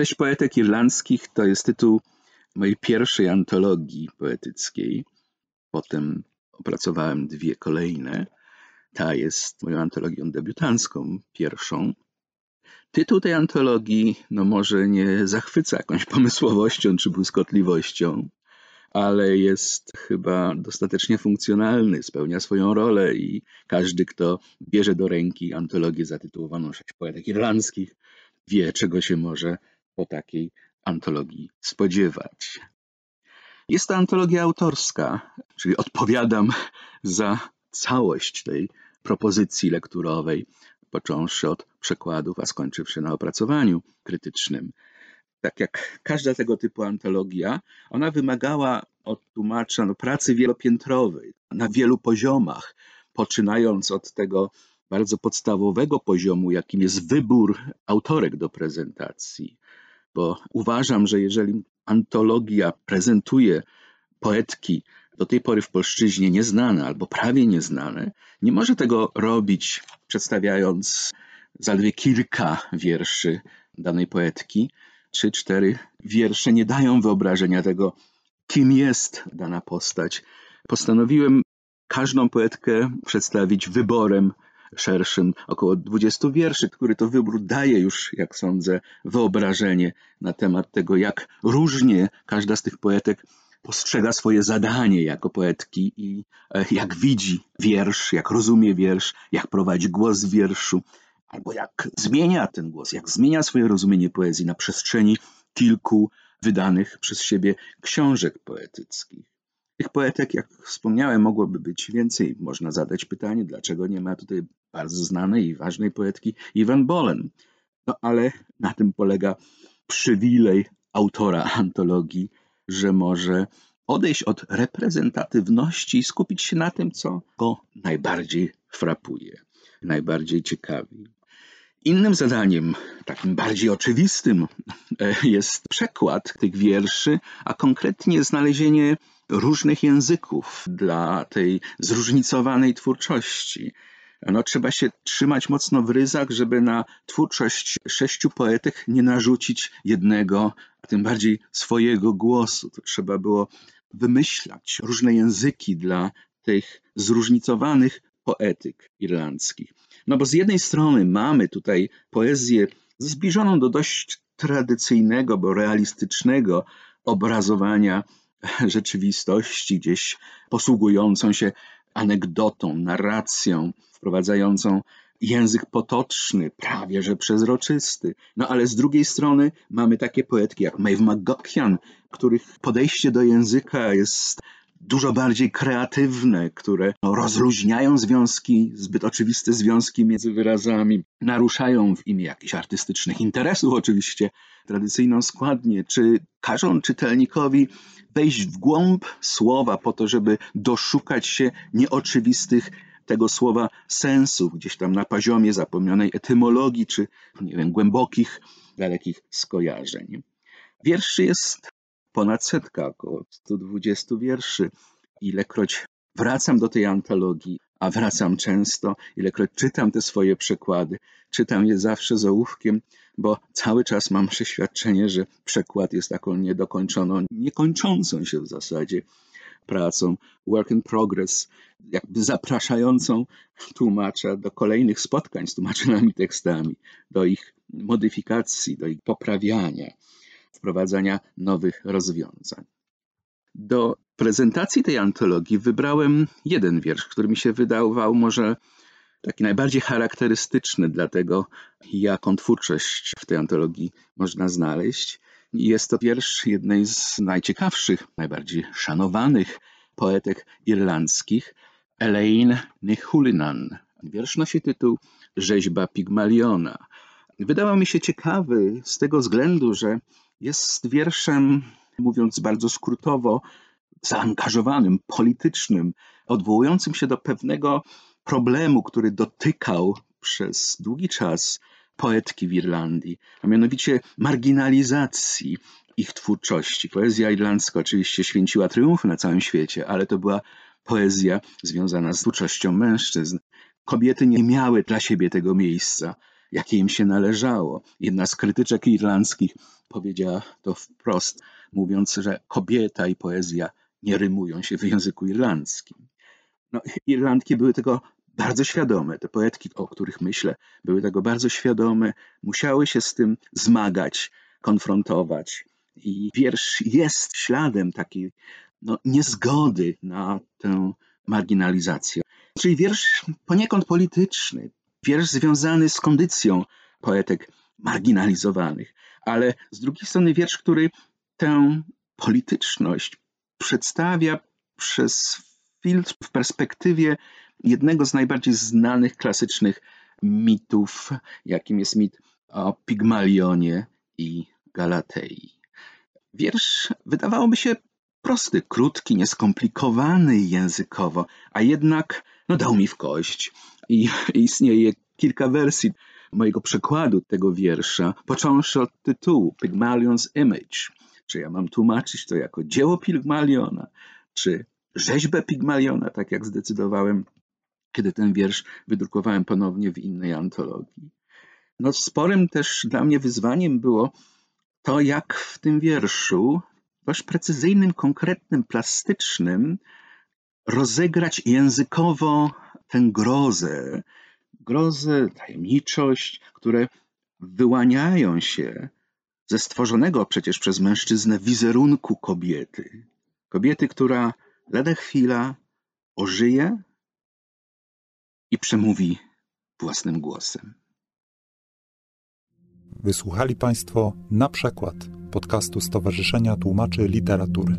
Sześć poetek irlandzkich to jest tytuł mojej pierwszej antologii poetyckiej. Potem opracowałem dwie kolejne. Ta jest moją antologią debiutancką, pierwszą. Tytuł tej antologii no może nie zachwyca jakąś pomysłowością czy błyskotliwością, ale jest chyba dostatecznie funkcjonalny, spełnia swoją rolę i każdy, kto bierze do ręki antologię zatytułowaną Sześć poetek irlandzkich, wie, czego się może po takiej antologii spodziewać. Jest to antologia autorska, czyli odpowiadam za całość tej propozycji lekturowej, począwszy od przekładów, a skończywszy na opracowaniu krytycznym. Tak jak każda tego typu antologia, ona wymagała od tłumacza no, pracy wielopiętrowej, na wielu poziomach, poczynając od tego bardzo podstawowego poziomu, jakim jest wybór autorek do prezentacji. Bo uważam, że jeżeli antologia prezentuje poetki do tej pory w polszczyźnie nieznane albo prawie nieznane, nie może tego robić przedstawiając zaledwie kilka wierszy danej poetki. Trzy, cztery wiersze nie dają wyobrażenia tego, kim jest dana postać. Postanowiłem każdą poetkę przedstawić wyborem szerszym, około 20 wierszy, który to wybór daje już, jak sądzę, wyobrażenie na temat tego, jak różnie każda z tych poetek postrzega swoje zadanie jako poetki i e, jak widzi wiersz, jak rozumie wiersz, jak prowadzi głos w wierszu, albo jak zmienia ten głos, jak zmienia swoje rozumienie poezji na przestrzeni kilku wydanych przez siebie książek poetyckich. Tych poetek, jak wspomniałem, mogłoby być więcej. Można zadać pytanie, dlaczego nie ma tutaj bardzo znanej i ważnej poetki Iwan Bolen. No ale na tym polega przywilej autora antologii, że może odejść od reprezentatywności i skupić się na tym, co go najbardziej frapuje, najbardziej ciekawi. Innym zadaniem, takim bardziej oczywistym, e, jest przekład tych wierszy, a konkretnie znalezienie różnych języków dla tej zróżnicowanej twórczości. No, trzeba się trzymać mocno w ryzach, żeby na twórczość sześciu poetek nie narzucić jednego, a tym bardziej swojego głosu. To trzeba było wymyślać różne języki dla tych zróżnicowanych poetyk irlandzkich. No bo z jednej strony mamy tutaj poezję zbliżoną do dość tradycyjnego, bo realistycznego obrazowania rzeczywistości, gdzieś posługującą się anegdotą, narracją, wprowadzającą język potoczny, prawie że przezroczysty. No ale z drugiej strony mamy takie poetki jak Maeve McGuckian, których podejście do języka jest dużo bardziej kreatywne, które rozluźniają związki, zbyt oczywiste związki między wyrazami, naruszają w imię jakichś artystycznych interesów oczywiście tradycyjną składnię, czy każą czytelnikowi wejść w głąb słowa po to, żeby doszukać się nieoczywistych tego słowa sensu, gdzieś tam na poziomie zapomnianej etymologii, czy nie wiem, głębokich, dalekich skojarzeń. Wierszy jest ponad setka, około 120 wierszy. Ilekroć wracam do tej antologii, a wracam często, ilekroć czytam te swoje przekłady, czytam je zawsze z ołówkiem, bo cały czas mam przeświadczenie, że przekład jest taką niedokończoną, niekończącą się w zasadzie pracą, work in progress, jakby zapraszającą tłumacza do kolejnych spotkań z tłumaczonymi tekstami, do ich modyfikacji, do ich poprawiania wprowadzania nowych rozwiązań. Do prezentacji tej antologii wybrałem jeden wiersz, który mi się wydawał może taki najbardziej charakterystyczny dla tego, jaką twórczość w tej antologii można znaleźć. Jest to wiersz jednej z najciekawszych, najbardziej szanowanych poetek irlandzkich, Elaine Nichulinan. Wiersz nosi tytuł Rzeźba Pigmaliona. wydawał mi się ciekawy z tego względu, że jest wierszem, mówiąc bardzo skrótowo, zaangażowanym, politycznym, odwołującym się do pewnego problemu, który dotykał przez długi czas poetki w Irlandii, a mianowicie marginalizacji ich twórczości. Poezja irlandzka oczywiście święciła triumfy na całym świecie, ale to była poezja związana z twórczością mężczyzn. Kobiety nie miały dla siebie tego miejsca, jakie im się należało. Jedna z krytyczek irlandzkich powiedziała to wprost, mówiąc, że kobieta i poezja nie rymują się w języku irlandzkim. No, Irlandki były tego bardzo świadome, te poetki, o których myślę, były tego bardzo świadome, musiały się z tym zmagać, konfrontować. I wiersz jest śladem takiej no, niezgody na tę marginalizację. Czyli wiersz poniekąd polityczny, wiersz związany z kondycją poetek marginalizowanych, ale z drugiej strony wiersz, który tę polityczność przedstawia przez filtr w perspektywie jednego z najbardziej znanych klasycznych mitów, jakim jest mit o Pigmalionie i Galatei. Wiersz wydawałoby się prosty, krótki, nieskomplikowany językowo, a jednak no, dał mi w kość. I istnieje kilka wersji mojego przekładu tego wiersza, począwszy od tytułu Pygmalion's Image. Czy ja mam tłumaczyć to jako dzieło Pygmaliona, czy rzeźbę Pygmaliona, tak jak zdecydowałem, kiedy ten wiersz wydrukowałem ponownie w innej antologii. No, sporym też dla mnie wyzwaniem było to, jak w tym wierszu, dość precyzyjnym, konkretnym, plastycznym, rozegrać językowo tę grozę, grozę, tajemniczość, które wyłaniają się ze stworzonego przecież przez mężczyznę wizerunku kobiety. Kobiety, która lada chwila ożyje i przemówi własnym głosem. Wysłuchali Państwo na przykład podcastu Stowarzyszenia Tłumaczy Literatury.